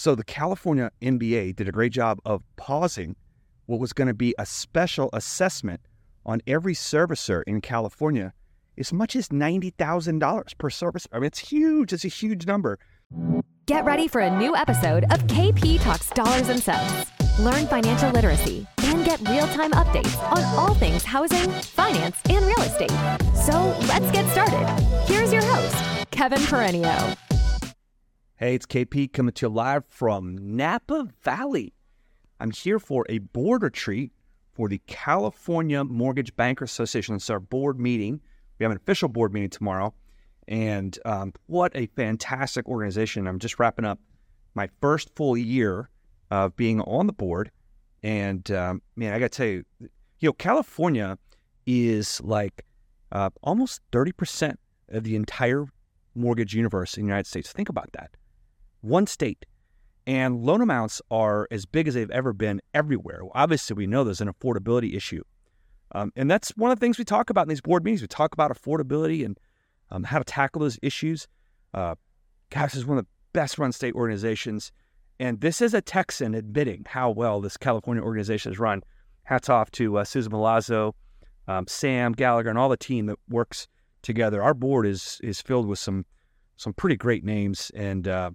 So the California MBA did a great job of pausing what was going to be a special assessment on every servicer in California as much as $90,000 per service. I mean, it's huge. It's a huge number. Get ready for a new episode of KP Talks Dollars and Sense. Learn financial literacy and get real time updates on all things housing, finance, and real estate. So let's get started. Here's your host, Kevin Peranio. Hey, it's KP coming to you live from Napa Valley. I'm here for a board retreat for the California Mortgage Banker Association. It's our board meeting. We have an official board meeting tomorrow. And um, what a fantastic organization. I'm just wrapping up my first full year of being on the board. And um, man, I got to tell you, you know, California is like uh, almost 30% of the entire mortgage universe in the United States. Think about that. One state. And loan amounts are as big as they've ever been everywhere. Obviously, we know there's an affordability issue. Um, and that's one of the things we talk about in these board meetings. We talk about affordability and um, how to tackle those issues. Uh, is one of the best run state organizations. And this is a Texan admitting how well this California organization is run. Hats off to uh, Susan Milazzo, um, Sam Gallagher, and all the team that works together. Our board is is filled with some some pretty great names. And uh,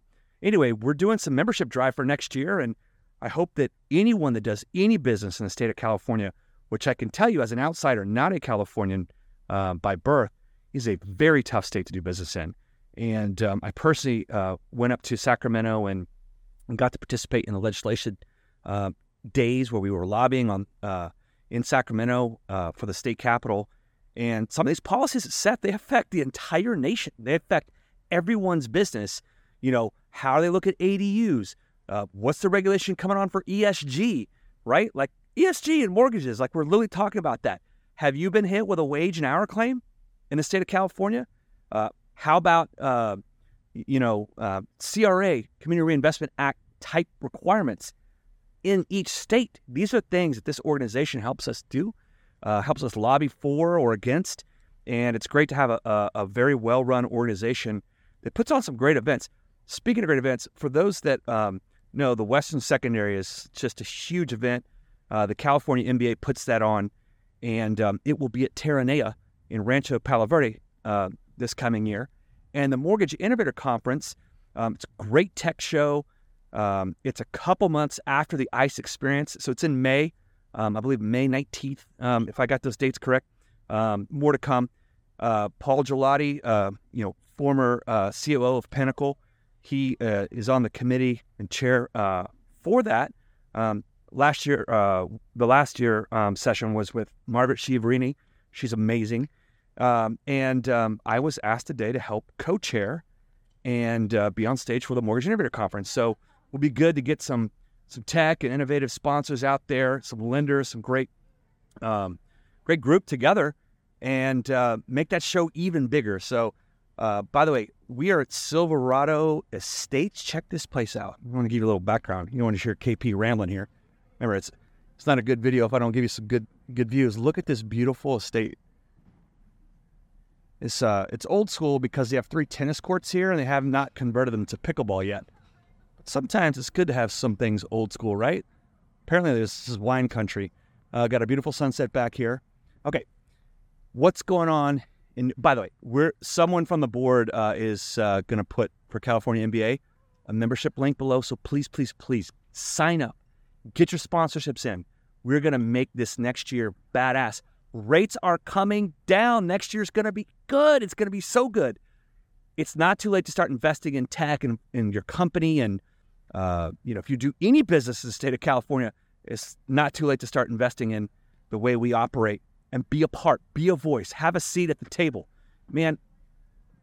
anyway, we're doing some membership drive for next year, and I hope that anyone that does any business in the state of California, which I can tell you as an outsider, not a Californian uh, by birth, is a very tough state to do business in. And um, I personally uh, went up to Sacramento and, and, got to participate in the legislation uh, days where we were lobbying on uh, in Sacramento uh, for the state capital. And some of these policies set they affect the entire nation. They affect everyone's business. You know how do they look at ADUs? Uh, what's the regulation coming on for ESG? Right, like ESG and mortgages. Like we're literally talking about that. Have you been hit with a wage and hour claim? in the state of California? Uh, how about uh, you know uh, CRA, Community Reinvestment Act type requirements in each state? These are things that this organization helps us do, uh, helps us lobby for or against, and it's great to have a, a, a very well run organization that puts on some great events. Speaking of great events, for those that um, know, the Western Secondary is just a huge event. Uh, the California MBA puts that on, and um, it will be at Terranea in Rancho Palo Verde uh, this coming year. And the Mortgage Innovator Conference, um, it's a great tech show. Um, it's a couple months after the ICE experience. So it's in May, um, I believe May 19th, um, if I got those dates correct. Um, more to come. Uh, Paul Gelati, uh, you know, former uh, COO of Pinnacle, he uh, is on the committee and chair uh, for that. Um, last year, uh, the last year session was with Margaret Chiaverini, She's amazing. Um, and um, I was asked today to help co chair and uh, be on stage for the Mortgage Innovator Conference. So it will be good to get some some tech and innovative sponsors out there, some lenders, some great um, great group together, and uh, make that show even bigger. So, uh, by the way, we are at Silverado Estates. Check this place out. I want to give you a little background. You don't want to hear KP rambling here. Remember, it's it's not a good video if I don't give you some good good views. Look at this beautiful estate. It's uh it's old school because they have three tennis courts here and they have not converted them to pickleball yet. But sometimes it's good to have some things old school, right? Apparently this is wine country. Uh, got a beautiful sunset back here. Okay, what's going on? And by the way, we're someone from the board uh, is uh, going to put for California MBA a membership link below. So please, please, please sign up Get your sponsorships in. We're going to make this next year badass. Rates are coming down. Next year's going to be good. It's going to be so good. It's not too late to start investing in tech and in your company. And, uh, you know, if you do any business in the state of California, it's not too late to start investing in the way we operate and be a part, be a voice, have a seat at the table. Man,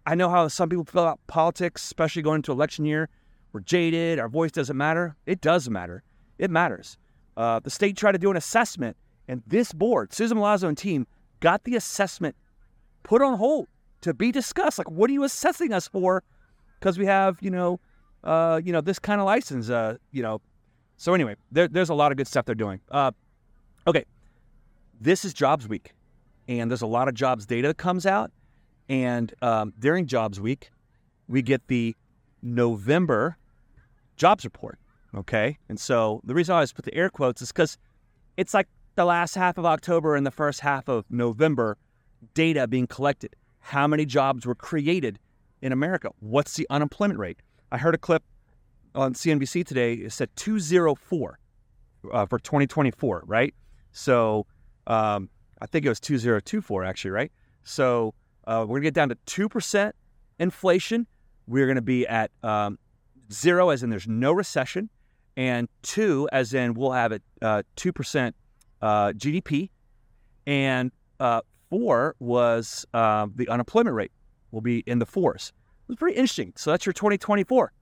I know how some people feel about politics, especially going into election year. We're jaded, our voice doesn't matter. It does matter. It matters. Uh, the state tried to do an assessment, and this board, Susan Milazzo and team, got the assessment put on hold to be discussed. Like, what are you assessing us for? Because we have, you know, uh, you know, this kind of license. Uh, you know, so anyway, there, there's a lot of good stuff they're doing. Uh, okay, this is Jobs Week, and there's a lot of jobs data that comes out, and um, during Jobs Week, we get the November jobs report. Okay. And so the reason I always put the air quotes is because it's like the last half of October and the first half of November data being collected. How many jobs were created in America? What's the unemployment rate? I heard a clip on CNBC today. It said 204 uh, for 2024, right? So um, I think it was 2024 actually, right? So uh, we're gonna get down to two percent inflation. We're gonna be at um, zero, as in there's no recession, and two, as in we'll have a uh, two percent uh, GDP, and uh, four was um, the unemployment rate will be in the fours. It was pretty interesting. So that's your 2024.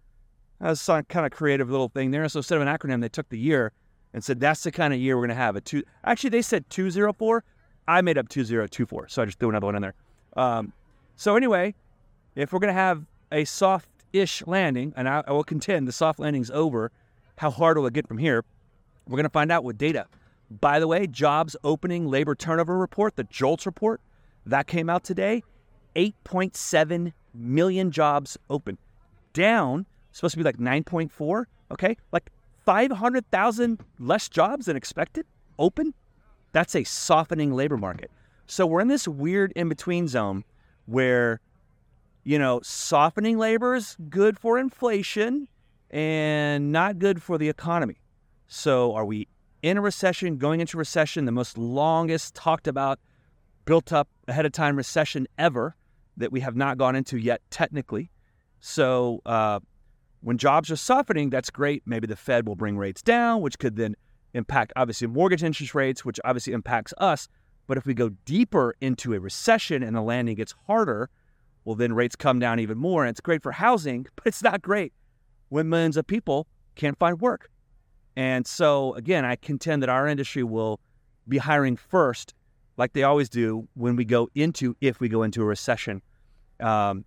That's kind of creative little thing there. So instead of an acronym, they took the year and said that's the kind of year we're going to have. A two. Actually, they said 204. I made up 2024, so I just threw another one in there. Um, so anyway, if we're going to have a soft-ish landing, and I, I will contend the soft landing's over, how hard will it get from here? We're going to find out with data. By the way, jobs opening labor turnover report, the JOLTS report, that came out today. 8.7 million jobs open, down supposed to be like 9.4. Okay, like 500,000 less jobs than expected open. That's a softening labor market. So we're in this weird in between zone where, you know, softening labor is good for inflation and not good for the economy. So are we in a recession, going into recession, the most longest talked about, built up ahead of time recession ever that we have not gone into yet, technically? So uh, when jobs are softening, that's great. Maybe the Fed will bring rates down, which could then impact obviously mortgage interest rates, which obviously impacts us. But if we go deeper into a recession and the landing gets harder, well, then rates come down even more. And it's great for housing, but it's not great when millions of people can't find work. And so, again, I contend that our industry will be hiring first, like they always do when we go into, if we go into a recession, um,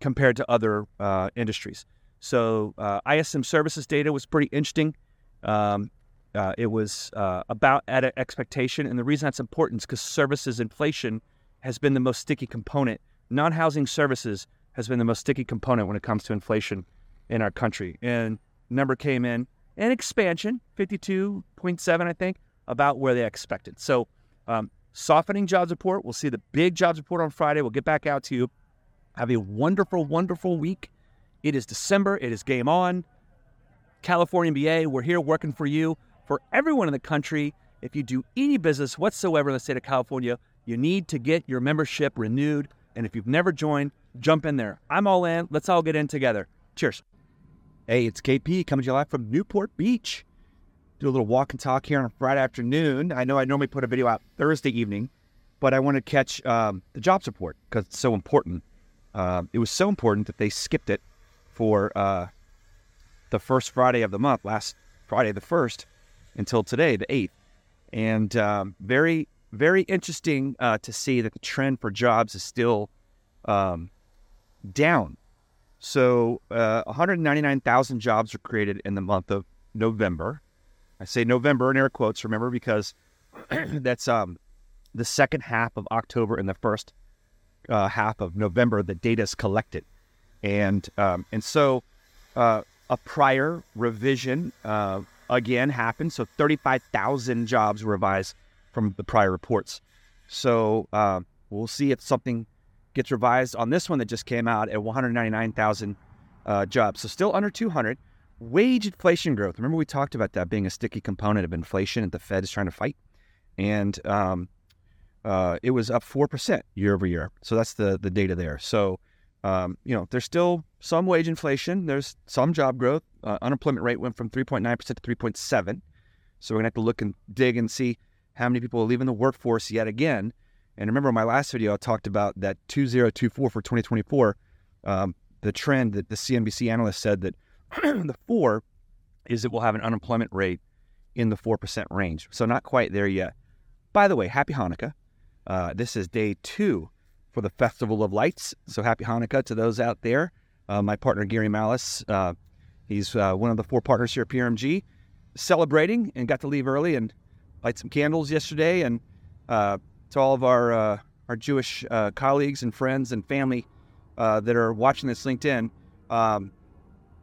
compared to other uh, industries. So, uh, ISM services data was pretty interesting. Um, uh, it was uh, about at expectation. And the reason that's important is because services inflation has been the most sticky component. Non housing services has been the most sticky component when it comes to inflation in our country. And number came in an expansion, 52.7, I think, about where they expected. So, um, softening jobs report. We'll see the big jobs report on Friday. We'll get back out to you. Have a wonderful, wonderful week. It is December. It is game on. California MBA, we're here working for you, for everyone in the country. If you do any business whatsoever in the state of California, you need to get your membership renewed. And if you've never joined, jump in there. I'm all in. Let's all get in together. Cheers. Hey, it's KP coming to you live from Newport Beach. Do a little walk and talk here on a Friday afternoon. I know I normally put a video out Thursday evening, but I want to catch um, the jobs report because it's so important. Uh, it was so important that they skipped it for uh, the first Friday of the month, last Friday the first, until today, the eighth, and um, very very interesting uh, to see that the trend for jobs is still um, down. So, uh, 199,000 jobs were created in the month of November. I say November in air quotes, remember, because that's um, the second half of October and the first uh, half of November. The data is collected, and um, and so uh, a prior revision uh, again happened. So 35,000 jobs were revised from the prior reports. So uh, we'll see if something gets revised on this one that just came out at 199,000 uh, jobs. So still under 200. Wage inflation growth. Remember, we talked about that being a sticky component of inflation that the Fed is trying to fight. And um, uh, it was up 4% year over year. So that's the, the data there. So, um, you know, there's still some wage inflation. There's some job growth. Uh, unemployment rate went from 3.9% to 3.7. So we're to have to look and dig and see how many people are leaving the workforce yet again. And remember, my last video, I talked about that 2024 for 2024. Um, the trend that the CNBC analyst said that the four is that we'll have an unemployment rate in the 4% range. So not quite there yet. By the way, happy Hanukkah. Uh, this is day two for the Festival of Lights. So happy Hanukkah to those out there. Uh, my partner, Gary Malice, uh, he's uh, one of the four partners here at PRMG, celebrating and got to leave early and light some candles yesterday. And uh, to all of our uh, our Jewish colleagues and friends and family that are watching this LinkedIn, um,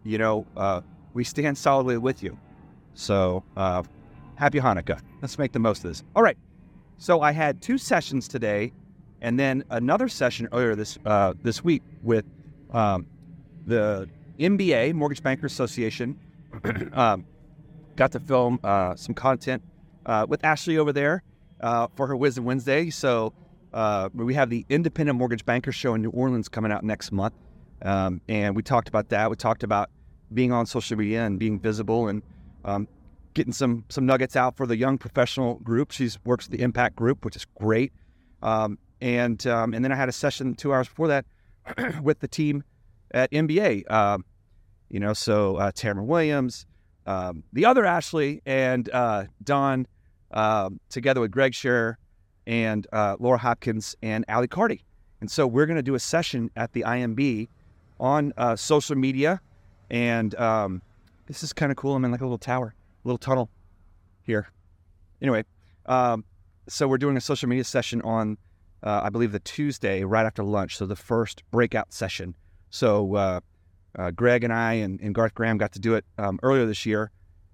you know, we stand solidly with you. So, happy Hanukkah. Let's make the most of this. All right. So I had two sessions today, and then another session earlier this uh, this week with um, the MBA Mortgage Bankers Association. um, got to film uh, some content uh, with Ashley over there uh, for her Wisdom Wednesday. So uh, we have the Independent Mortgage Bankers Show in New Orleans coming out next month, um, and we talked about that. We talked about being on social media and being visible and um, getting some some nuggets out for the young professional group. She works with the Impact Group, which is great. Um, and um, and then I had a session two hours before that with the team at MBA. Um, you know, so uh, Tamara Williams, um, the other Ashley, and uh, Don, uh, together with Greg Scherer and uh, Laura Hopkins and Ali Carty. And so we're going to do a session at the IMB on uh, social media. And um, this is kind of cool. I'm in like a little tower, a little tunnel here. Anyway, um, so we're doing a social media session on, uh, I believe, the Tuesday right after lunch. So the first breakout session. So uh, uh, Greg and I and, and, Garth Graham got to do it um, earlier this year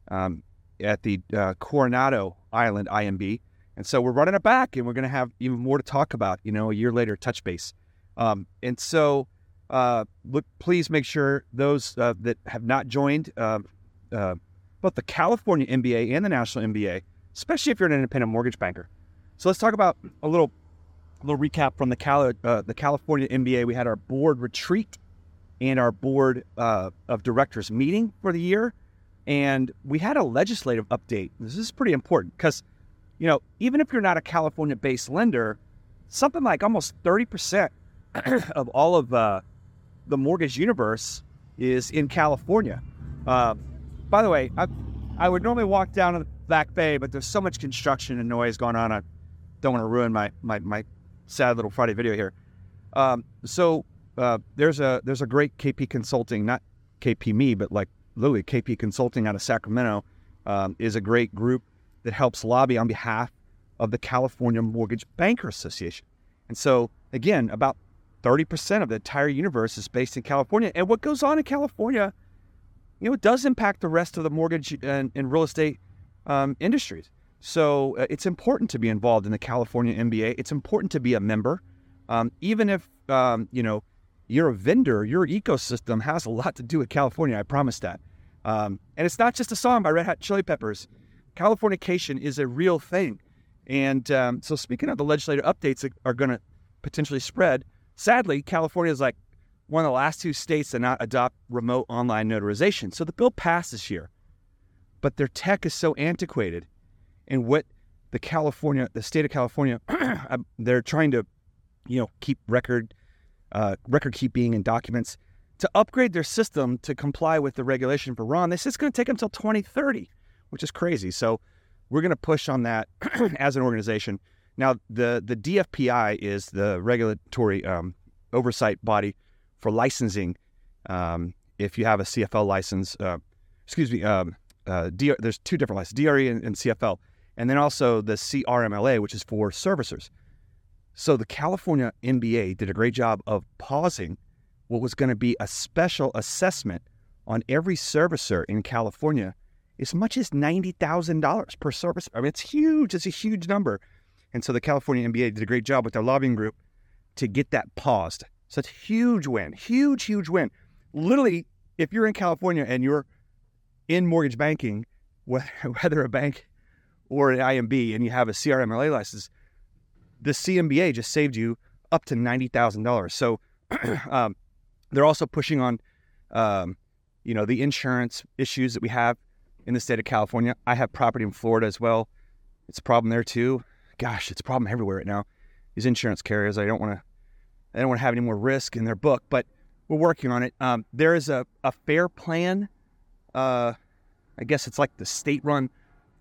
um, at the uh, Coronado Island IMB. And so we're running it back and we're going to have even more to talk about, you know, a year later, touch base. Um, and so uh, look, please make sure those uh, that have not joined uh both the California MBA and the National MBA, especially if you're an independent mortgage banker. So let's talk about a little, a little recap from the Cali- uh, the California MBA. We had our board retreat and our board uh, of directors meeting for the year, and we had a legislative update. This is pretty important because you know, even if you're not a California based lender, something like almost 30% of all of uh, the mortgage universe is in California. Uh, by the way, I, I would normally walk down to the back bay, but there's so much construction and noise going on. I don't want to ruin my, my, my sad little Friday video here. Um, so uh, there's a there's a great KP Consulting, not KP me, but like literally KP Consulting out of Sacramento um, is a great group that helps lobby on behalf of the California Mortgage Banker Association. And so, again, about 30% of the entire universe is based in California. And what goes on in California, you know, it does impact the rest of the mortgage and, and real estate um, industries. So uh, it's important to be involved in the California MBA. It's important to be a member. Um, even if, um, you know, you're a vendor, your ecosystem has a lot to do with California. I promise that. Um, and it's not just a song by Red Hot Chili Peppers. Californication is a real thing. And um, so, speaking of the legislative updates that are going to potentially spread, sadly, California is like one of the last two states to not adopt remote online notarization. So the bill passed this year, but their tech is so antiquated. And what the California, the state of California, um, they're trying to, you know, keep record, uh, record keeping and documents to upgrade their system to comply with the regulation for RON. Said it's going to take them until 2030 which is crazy. So we're going to push on that as an organization. Now, the the DFPI is the regulatory um, oversight body for licensing. Um, if you have a CFL license, uh, excuse me, um, uh, there's two different licenses, DRE and, and CFL, and then also the CRMLA, which is for servicers. So the California MBA did a great job of pausing what was going to be a special assessment on every servicer in California as much as $90,000 per service. I mean, it's huge. It's a huge number. And so the California MBA did a great job with their lobbying group to get that paused. So it's a huge win, huge, huge win. Literally, if you're in California and you're in mortgage banking, whether a bank or an IMB, and you have a CRMLA license, the CMBA just saved you up to $90,000. So um, they're also pushing on, um, you know, the insurance issues that we have in the state of California. I have property in Florida as well. It's a problem there too. Gosh, it's a problem everywhere right now. These insurance carriers, I don't want to, I don't want to have any more risk in their book, but we're working on it. Um, there is a, a fair plan. Uh, I guess it's like the state-run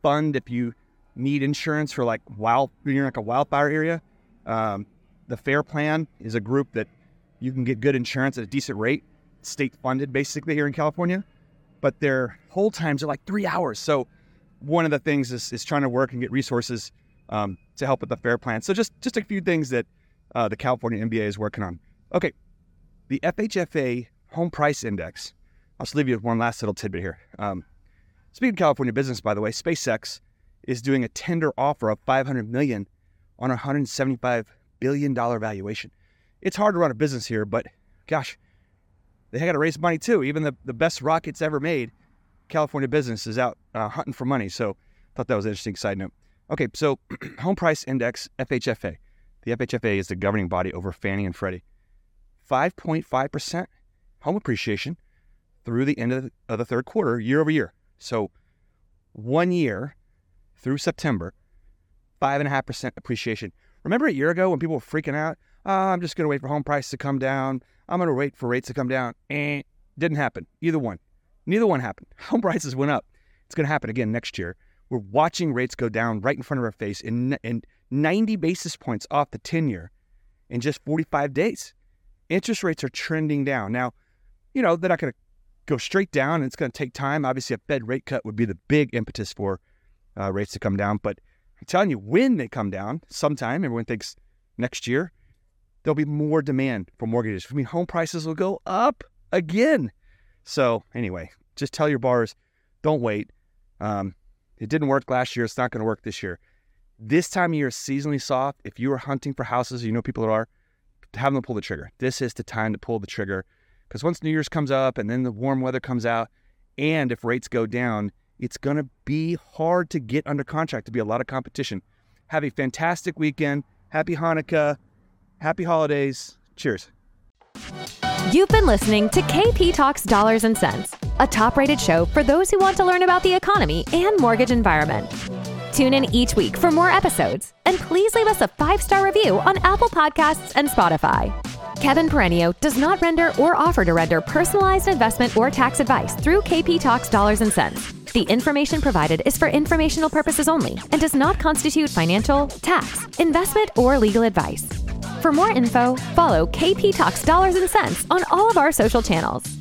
fund if you need insurance for like wild, you're in like a wildfire area. Um, the Fair Plan is a group that you can get good insurance at a decent rate, state funded basically here in California but their hold times are like three hours. So one of the things is, is trying to work and get resources um, to help with the fair plan. So just just a few things that uh, the California MBA is working on. Okay, the FHFA Home Price Index I'll just leave you with one last little tidbit here. Um, speaking of California business, by the way, SpaceX is doing a tender offer of 500 million on a 175 billion dollar valuation. It's hard to run a business here, but gosh, they got to raise money too. Even the, the best rockets ever made, California business is out uh, hunting for money. So, I thought that was an interesting side note. Okay, so home price index FHFA. The FHFA is the governing body over Fannie and Freddie. 5.5% home appreciation through the end of the, of the third quarter, year over year. So, one year through September, 5.5% appreciation. Remember a year ago when people were freaking out? Oh, I'm just going to wait for home prices to come down. I'm going to wait for rates to come down. Eh, didn't happen. Either one. Neither one happened. Home prices went up. It's going to happen again next year. We're watching rates go down right in front of our face in, in 90 basis points off the 10 year in just 45 days. Interest rates are trending down. Now, you know, they're not going to go straight down and it's going to take time. Obviously, a Fed rate cut would be the big impetus for uh, rates to come down. But I'm telling you, when they come down, sometime, everyone thinks next year, there'll be more demand for mortgages. I mean, home prices will go up again. So, anyway, just tell your borrowers don't wait. Um, it didn't work last year. It's not going to work this year. This time of year is seasonally soft. If you are hunting for houses, you know people that are, have them pull the trigger. This is the time to pull the trigger because once New Year's comes up and then the warm weather comes out, and if rates go down, it's going to be hard to get under contract to be a lot of competition. Have a fantastic weekend. Happy Hanukkah. Happy holidays. Cheers. You've been listening to KP Talks Dollars and Sense, a top rated show for those who want to learn about the economy and mortgage environment. Tune in each week for more episodes, and please leave us a five star review on Apple Podcasts and Spotify. Kevin Peranio does not render or offer to render personalized investment or tax advice through KP Talks Dollars and Sense. The information provided is for informational purposes only and does not constitute financial, tax, investment, or legal advice. For more info, follow KP Talks Dollars and Sense on all of our social channels.